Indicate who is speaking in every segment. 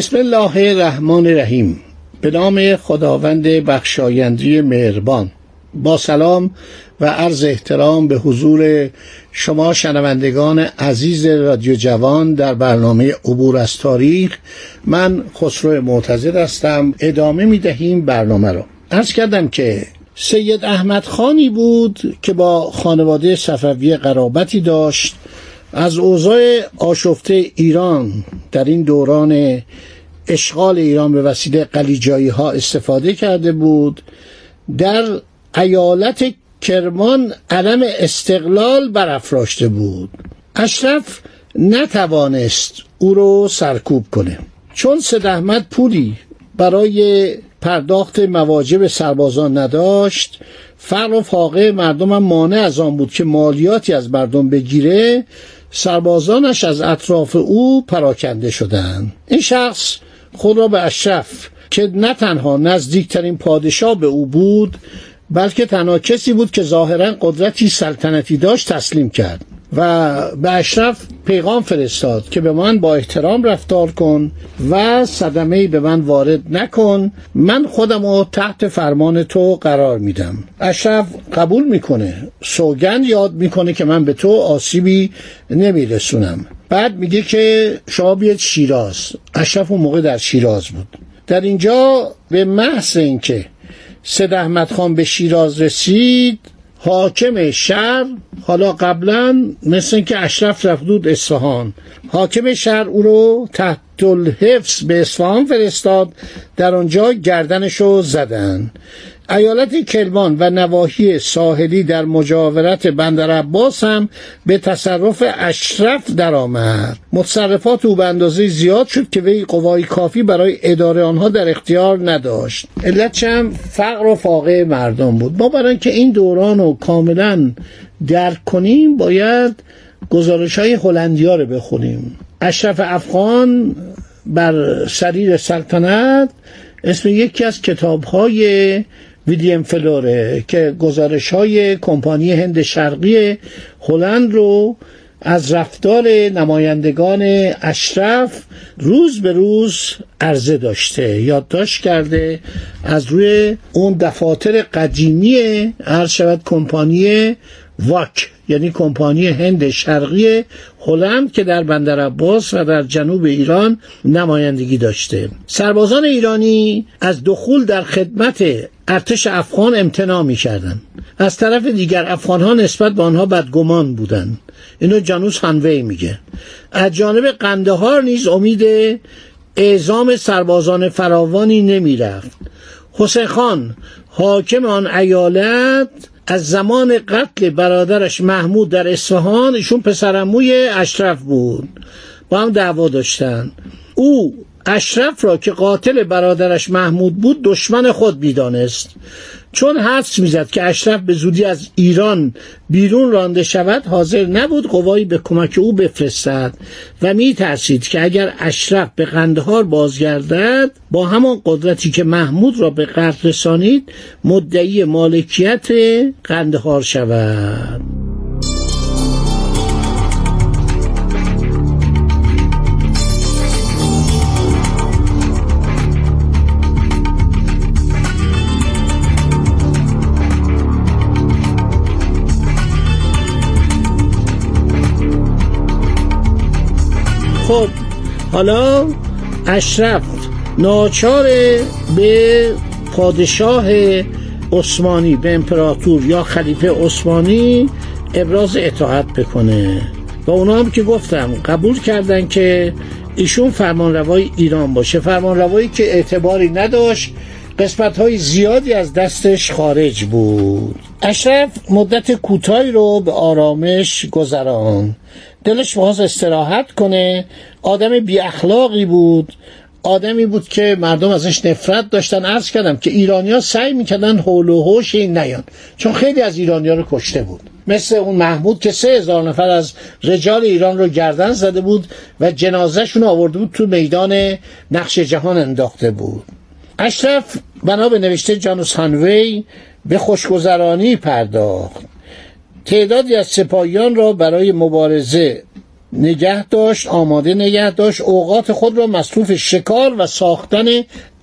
Speaker 1: بسم الله الرحمن الرحیم. به نام خداوند بخشاینده مهربان. با سلام و عرض احترام به حضور شما شنوندگان عزیز رادیو جوان در برنامه عبور از تاریخ. من خسرو معتظر هستم. ادامه می دهیم برنامه را. عرض کردم که سید احمد خانی بود که با خانواده صفوی قرابتی داشت. از اوضاع آشفته ایران در این دوران اشغال ایران به وسیله قلیجایی ها استفاده کرده بود در ایالت کرمان علم استقلال برافراشته بود. اشرف نتوانست او رو سرکوب کنه. چون سید احمد پولی برای پرداخت مواجب سربازان نداشت فقر و فاقه مردم هم مانع از آن بود که مالیاتی از مردم بگیره سربازانش از اطراف او پراکنده شدند. این شخص خود را به اشرف که نه تنها نزدیکترین پادشاه به او بود بلکه تنها کسی بود که ظاهرا قدرتی سلطنتی داشت تسلیم کرد. و به اشرف پیغام فرستاد که به من با احترام رفتار کن و صدمه به من وارد نکن. من خودم رو تحت فرمان تو قرار میدم. اشرف قبول می‌کنه. سوگند یاد می‌کنه که من به تو آسیبی نمیرسونم. بعد میگه که شما بیاد شیراز. اشرف اون موقع در شیراز بود. در اینجا به محض اینکه سید احمد خان به شیراز رسید حاکم شهر حالا قبلا مثل اینکه اشرف رفت بود اصفهان. حاکم شهر او رو تحت الحفظ به اصفهان فرستاد در آنجا گردنشو زدن. ایالت کلمان و نواحی ساحلی در مجاورت بندر عباس هم به تصرف اشرف درآمد. متصرفات او به اندازه زیاد شد که وی قوای کافی برای اداره آنها در اختیار نداشت. علت هم فقر و فاقه مردم بود. ما برای اینکه این دوران رو کاملا درک کنیم باید گزارش های هلندیا رو بخونیم. اشرف افغان بر سریر سلطنت اسم یکی از کتاب های ویلیام فلوره که گزارش های کمپانی هند شرقی هلند رو از رفتار نمایندگان اشرف روز به روز عرضه داشته یادداشت کرده از روی اون دفاتر قدیمی عرض شود کمپانی واک یعنی کمپانی هند شرقی هلند که در بندر عباس و در جنوب ایران نمایندگی داشته. سربازان ایرانی از دخول در خدمت ارتش افغان امتناع می کردن. از طرف دیگر افغان ها نسبت به آنها بدگمان بودند اینو جانوس هنوی میگه. از جانب قندهار نیز امید اعزام سربازان فراوانی نمی‌رفت. حسین خان حاکم آن ایالت از زمان قتل برادرش محمود در اصفهان ایشون پسرموی اشرف بود. با هم دعوا داشتن. او اشرف را که قاتل برادرش محمود بود دشمن خود می‌دانست چون حدس می‌زد که اشرف به زودی از ایران بیرون رانده شود حاضر نبود قوایی به کمک او بفرستد و میترسید که اگر اشرف به قندهار بازگردد با همان قدرتی که محمود را به قتل رسانید مدعی مالکیت قندهار شود. حالا اشرف ناچار به پادشاه عثمانی به امپراتور یا خلیفه عثمانی ابراز اطاعت بکنه. و اونا هم که گفتم قبول کردن که ایشون فرمانروای ایران باشه. فرمانروایی که اعتباری نداشت قسمت های زیادی از دستش خارج بود. اشرف مدت کوتاهی رو به آرامش گذران. دلش می‌خواست استراحت کنه. آدم بی اخلاقی بود. آدمی بود که مردم ازش نفرت داشتن. عرض کردم که ایرانیا سعی می‌کردن حول و حوش این نیان. چون خیلی از ایرانیا رو کشته بود. مثل اون محمود که سه هزار نفر از رجال ایران رو گردن زده بود و جنازهشون آورده بود تو میدان نقش جهان انداخته بود. اشرف بنا به نوشته جانوس هانوی به خوشگذرانی پرداخت. تعدادی از سپاهیان را برای مبارزه نگه داشت آماده نگه داشت اوقات خود را مصروف شکار و ساختن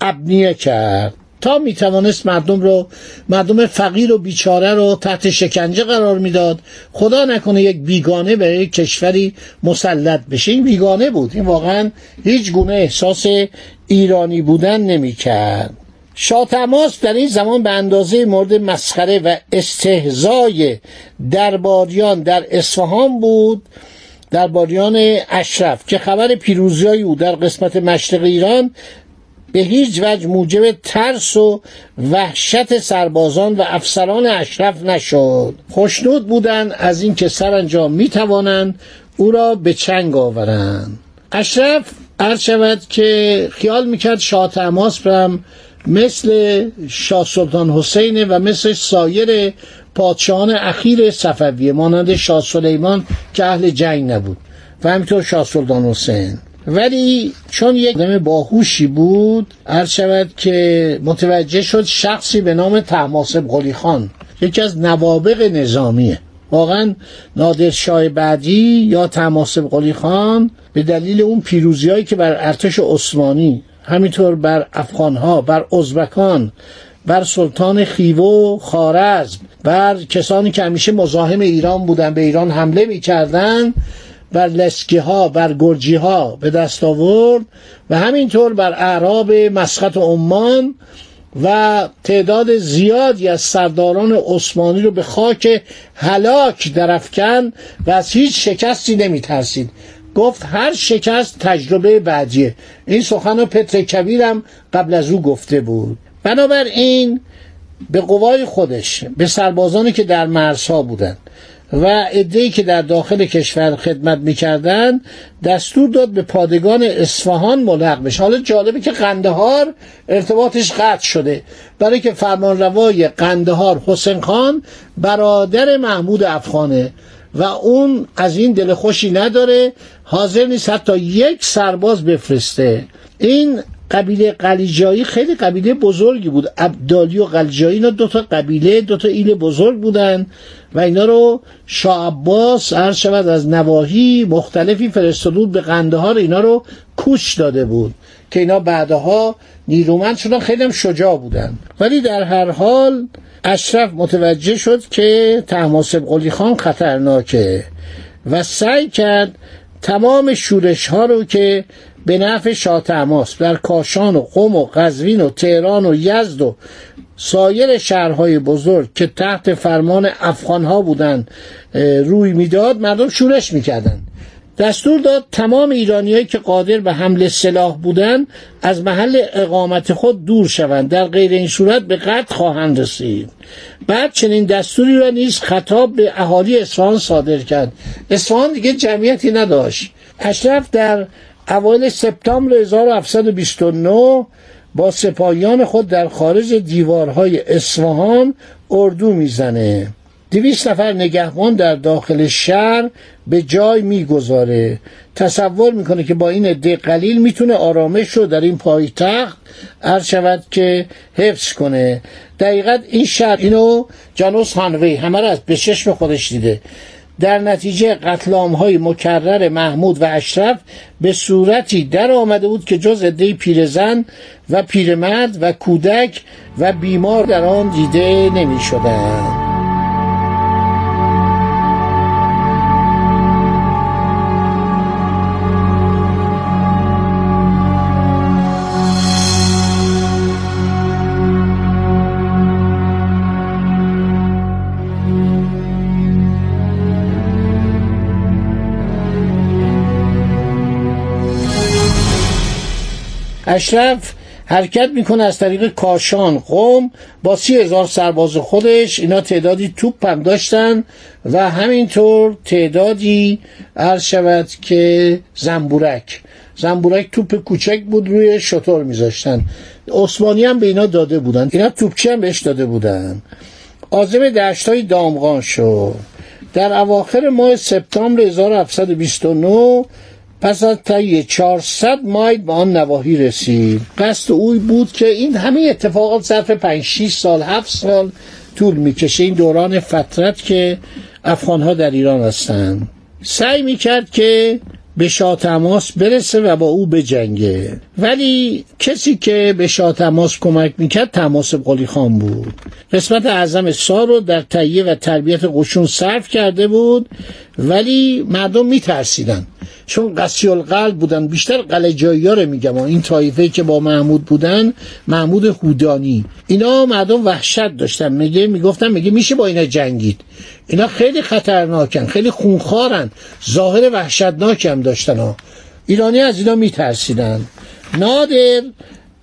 Speaker 1: ابنیه کرد. تا می توانست مردم رو مردم فقیر و بیچاره رو تحت شکنجه قرار می‌داد. خدا نکنه یک بیگانه به یک کشوری مسلط بشه. این بیگانه بود. این واقعا هیچ گونه احساس ایرانی بودن نمی کرد شاه تماس در این زمان به اندازه مورد مسخره و استهزای درباریان در اصفهان بود درباریان اشرف که خبر پیروزی او در قسمت مشرق ایران به هیچ وجه موجب ترس و وحشت سربازان و افسران اشرف نشد. خوشنود بودند از اینکه سرانجام می توانند او را به چنگ آورند. اشرف عرض شود که خیال می‌کرد شاه تماس برم مثل شاه سلطان حسین و مثل سایر پادشاهان اخیر صفویه مانند شاه سلیمان که اهل جنگ نبود و همینطور شاه سلطان حسین. ولی چون یک آدم باهوشی بود عرض شود که متوجه شد شخصی به نام تحماسب قلی خان یکی از نوابق نظامیه. واقعا نادر شاه بعدی یا تماسب قلی خان به دلیل اون پیروزی که بر ارتش عثمانی همینطور بر افغانها بر ازبکان بر سلطان خیوه و خارزم بر کسانی که همیشه مزاحم ایران بودن به ایران حمله می‌کردن بر لسکی ها بر گرجی ها به دست آورد و همینطور بر اعراب مسقط و عمان و تعداد زیادی از سرداران عثمانی رو به خاک هلاک درفکن و از هیچ شکستی نمی ترسید گفت هر شکست تجربه بعدیه. این سخن پتر کبیرم قبل از او گفته بود. بنابراین به قوای خودش به سربازانی که در مرزها بودند و عده‌ای که در داخل کشور خدمت می‌کردند دستور داد به پادگان اصفهان ملحق بشه. حالا جالبه که قندهار ارتباطش قطع شده. برای که فرمانروای قندهار حسین خان برادر محمود افغانه. و اون از این دل خوشی نداره. حاضر نیست حتی یک سرباز بفرسته. این قبیله قلیجایی خیلی قبیله بزرگی بود. عبدالی و قلیجایی اینا دو تا قبیله دو تا ایل بزرگ بودن و اینا رو شاه عباس هر شود از نواحی مختلفی فرستاده بود به قندهار اینا رو کوچ داده بود که اینا بعدها نیرومند شدن. خیلی هم شجاع بودن. ولی در هر حال اشرف متوجه شد که تحماسب قلی خان خطرناکه و سعی کرد تمام شورش ها رو که به نفع شاه در کاشان و قم و قزوین و تهران و یزد و سایر شهرهای بزرگ که تحت فرمان افغان ها بودند روی می‌داد مردم شورش می‌کردند دستور داد تمام ایرانیایی که قادر به حمل سلاح بودند از محل اقامت خود دور شوند. در غیر این صورت به قتل خواهند رسید. بعد چنین دستوری را نیز خطاب به اهالی اصفهان صادر کرد. اصفهان دیگه جمعیتی نداشت. اشرف در اوایل سپتامبر 1729 با سپاهیان خود در خارج دیوارهای اصفهان اردو می‌زنه. دویست نفر نگهبان در داخل شهر به جای می‌گذاره. تصور می‌کنه که با این عده قلیل می‌تونه آرامش رو در این پایتخت عرض شود که حفظ کنه. دقیقت این شهر اینو جانوس هانوی همه را از به خودش دیده. در نتیجه قتلام های مکرر محمود و اشرف به صورتی در آمده بود که جز عده پیرزن و پیرمرد و کودک و بیمار در آن دیده نمی شدن. اشرف حرکت می‌کنه از طریق کاشان. قوم با سی هزار سرباز خودش اینا تعدادی توپ هم داشتن و همینطور تعدادی عرض شود که زنبورک. زنبورک توپ کوچک بود روی شطور میذاشتن. عثمانی هم به اینا داده بودن. اینا توپچی هم بهش داده بودن. آزم دشت های دامغان شد. در اواخر ماه سپتامبر 1729 پس از طی 400 مایل به آن نواحی رسید. قصد اوی بود که این همه اتفاقات ظرف 5 6 سال 7 سال طول می‌کشه. این دوران فترت که افغانها در ایران هستند. سعی می‌کرد که به شاه تماس برسه و با او بجنگه. ولی کسی که به شاه تماس کمک می‌کرد تماس قلی خان بود. قسمت اعظم سا رو در تهیه و تربیت قشون صرف کرده بود ولی مردم میترسیدن. چون قسی القلب بودن بیشتر قلجایی ها رو میگم. این طایفه که با محمود بودن محمود هودانی. اینا مردم وحشت داشتن. میگه می‌گفتن میگه میشه با اینا جنگید. اینا خیلی خطرناکن خیلی خونخوارن. ظاهر وحشتناک هم داشتن ها. ایرانی از اینا میترسیدن. نادر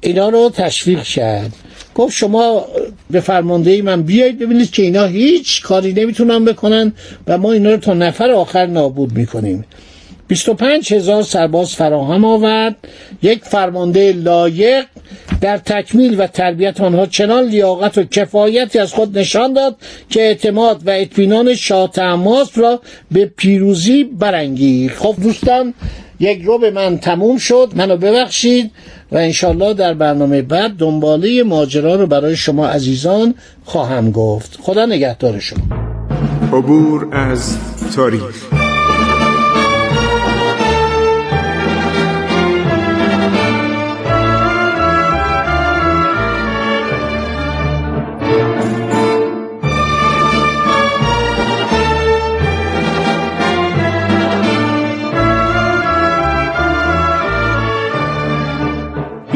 Speaker 1: اینا رو تشویق کرد. گفت شما به فرمانده من بیایید ببینید که اینا هیچ کاری نمی‌تونن بکنن و ما اینا رو تا نفر آخر نابود می‌کنیم. 25 هزار سرباز فراهم آورد. یک فرمانده لایق در تکمیل و تربیت آنها چنان لیاقت و کفایتی از خود نشان داد که اعتماد و اطمینان شاه را به پیروزی برانگیخت. خب دوستان یک رو به من تموم شد. منو ببخشید و انشالله در برنامه بعد دنباله ماجرا رو برای شما عزیزان خواهم گفت. خدا نگهدار شما.
Speaker 2: عبور از تاریخ.